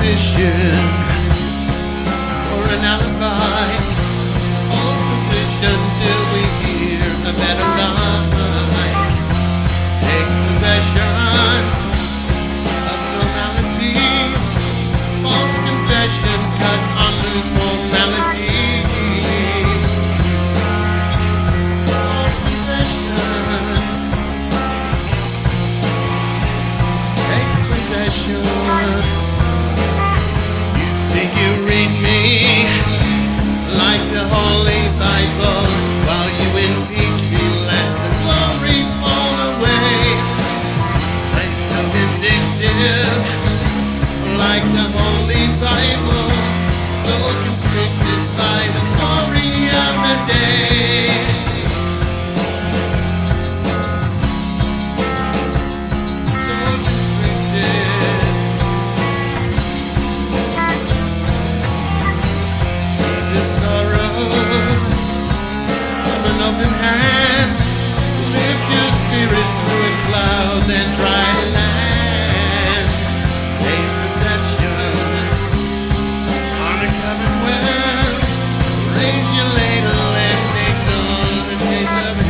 ambition or an alibi. Hold position till we hear a better line. Take possession of normality. False confession cut on loose formality. Take possession. seven.